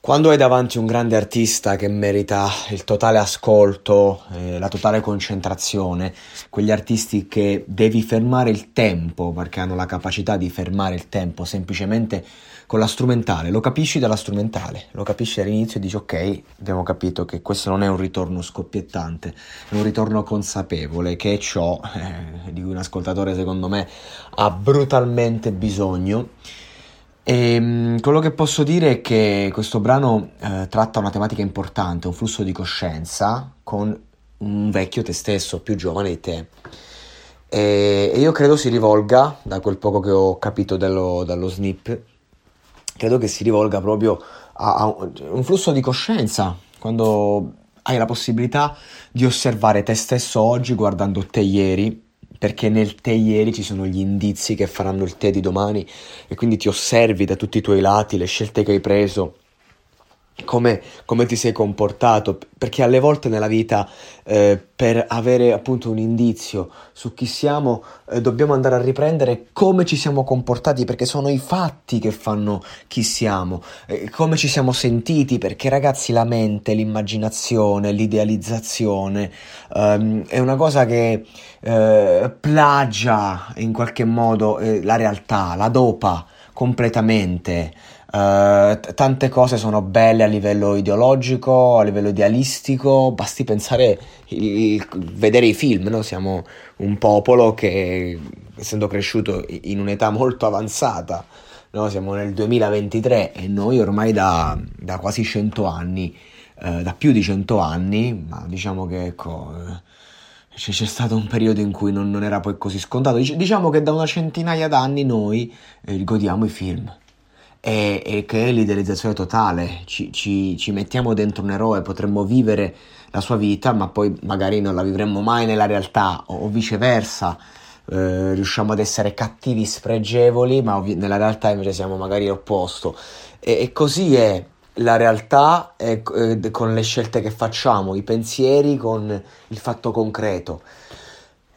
Quando hai davanti un grande artista che merita il totale ascolto, eh, la totale concentrazione, quegli artisti che devi fermare il tempo perché hanno la capacità di fermare il tempo semplicemente con la strumentale, lo capisci dalla strumentale, lo capisci all'inizio e dici ok, abbiamo capito che questo non è un ritorno scoppiettante, è un ritorno consapevole che è ciò eh, di cui un ascoltatore secondo me ha brutalmente bisogno. E ehm, quello che posso dire è che questo brano eh, tratta una tematica importante, un flusso di coscienza con un vecchio te stesso, più giovane di te. E, e io credo si rivolga, da quel poco che ho capito dello, dallo snip, credo che si rivolga proprio a, a un flusso di coscienza, quando hai la possibilità di osservare te stesso oggi guardando te ieri, perché nel te ieri ci sono gli indizi che faranno il te di domani e quindi ti osservi da tutti i tuoi lati, le scelte che hai preso, come, come, ti sei comportato, perché alle volte nella vita eh, per avere appunto un indizio su chi siamo eh, dobbiamo andare a riprendere come ci siamo comportati, perché sono i fatti che fanno chi siamo, eh, come ci siamo sentiti, perché ragazzi la mente, l'immaginazione, l'idealizzazione ehm, è una cosa che eh, plagia in qualche modo eh, la realtà, la dopa completamente. T- tante cose sono belle a livello ideologico, a livello idealistico, basti pensare vedere i film, no? siamo un popolo che essendo cresciuto in un'età molto avanzata, no? siamo nel 2023 e noi ormai da, da quasi 100 anni, uh, da più di 100 anni, ma diciamo che ecco... Uh, c'è, stato un periodo in cui non, non era poi così scontato. Diciamo che da una centinaia d'anni noi eh, godiamo i film e, e che è l'idealizzazione totale, ci, ci, ci, mettiamo dentro un eroe, potremmo vivere la sua vita, ma poi magari non la vivremmo mai nella realtà o, o viceversa. Eh, riusciamo ad essere cattivi, spregevoli, ma ovvi- nella realtà invece siamo magari l'opposto. E, e così è la realtà è, eh, con le scelte che facciamo, i pensieri con il fatto concreto.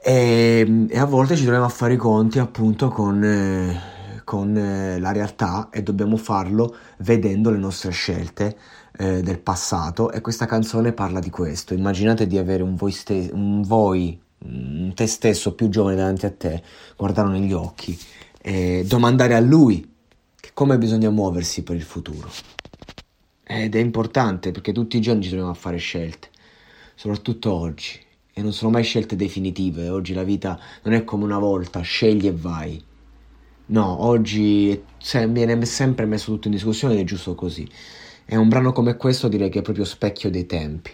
E, e a volte ci troviamo a fare i conti appunto con, eh, con eh, la realtà e dobbiamo farlo vedendo le nostre scelte eh, del passato e questa canzone parla di questo. Immaginate di avere un voi, ste- un voi, un te stesso più giovane davanti a te, guardarlo negli occhi e domandare a lui come bisogna muoversi per il futuro. Ed è importante perché tutti i giorni ci a fare scelte, soprattutto oggi. E non sono mai scelte definitive. Oggi la vita non è come una volta, scegli e vai. No, oggi viene sempre messo tutto in discussione ed è giusto così. E un brano come questo direi che è proprio specchio dei tempi.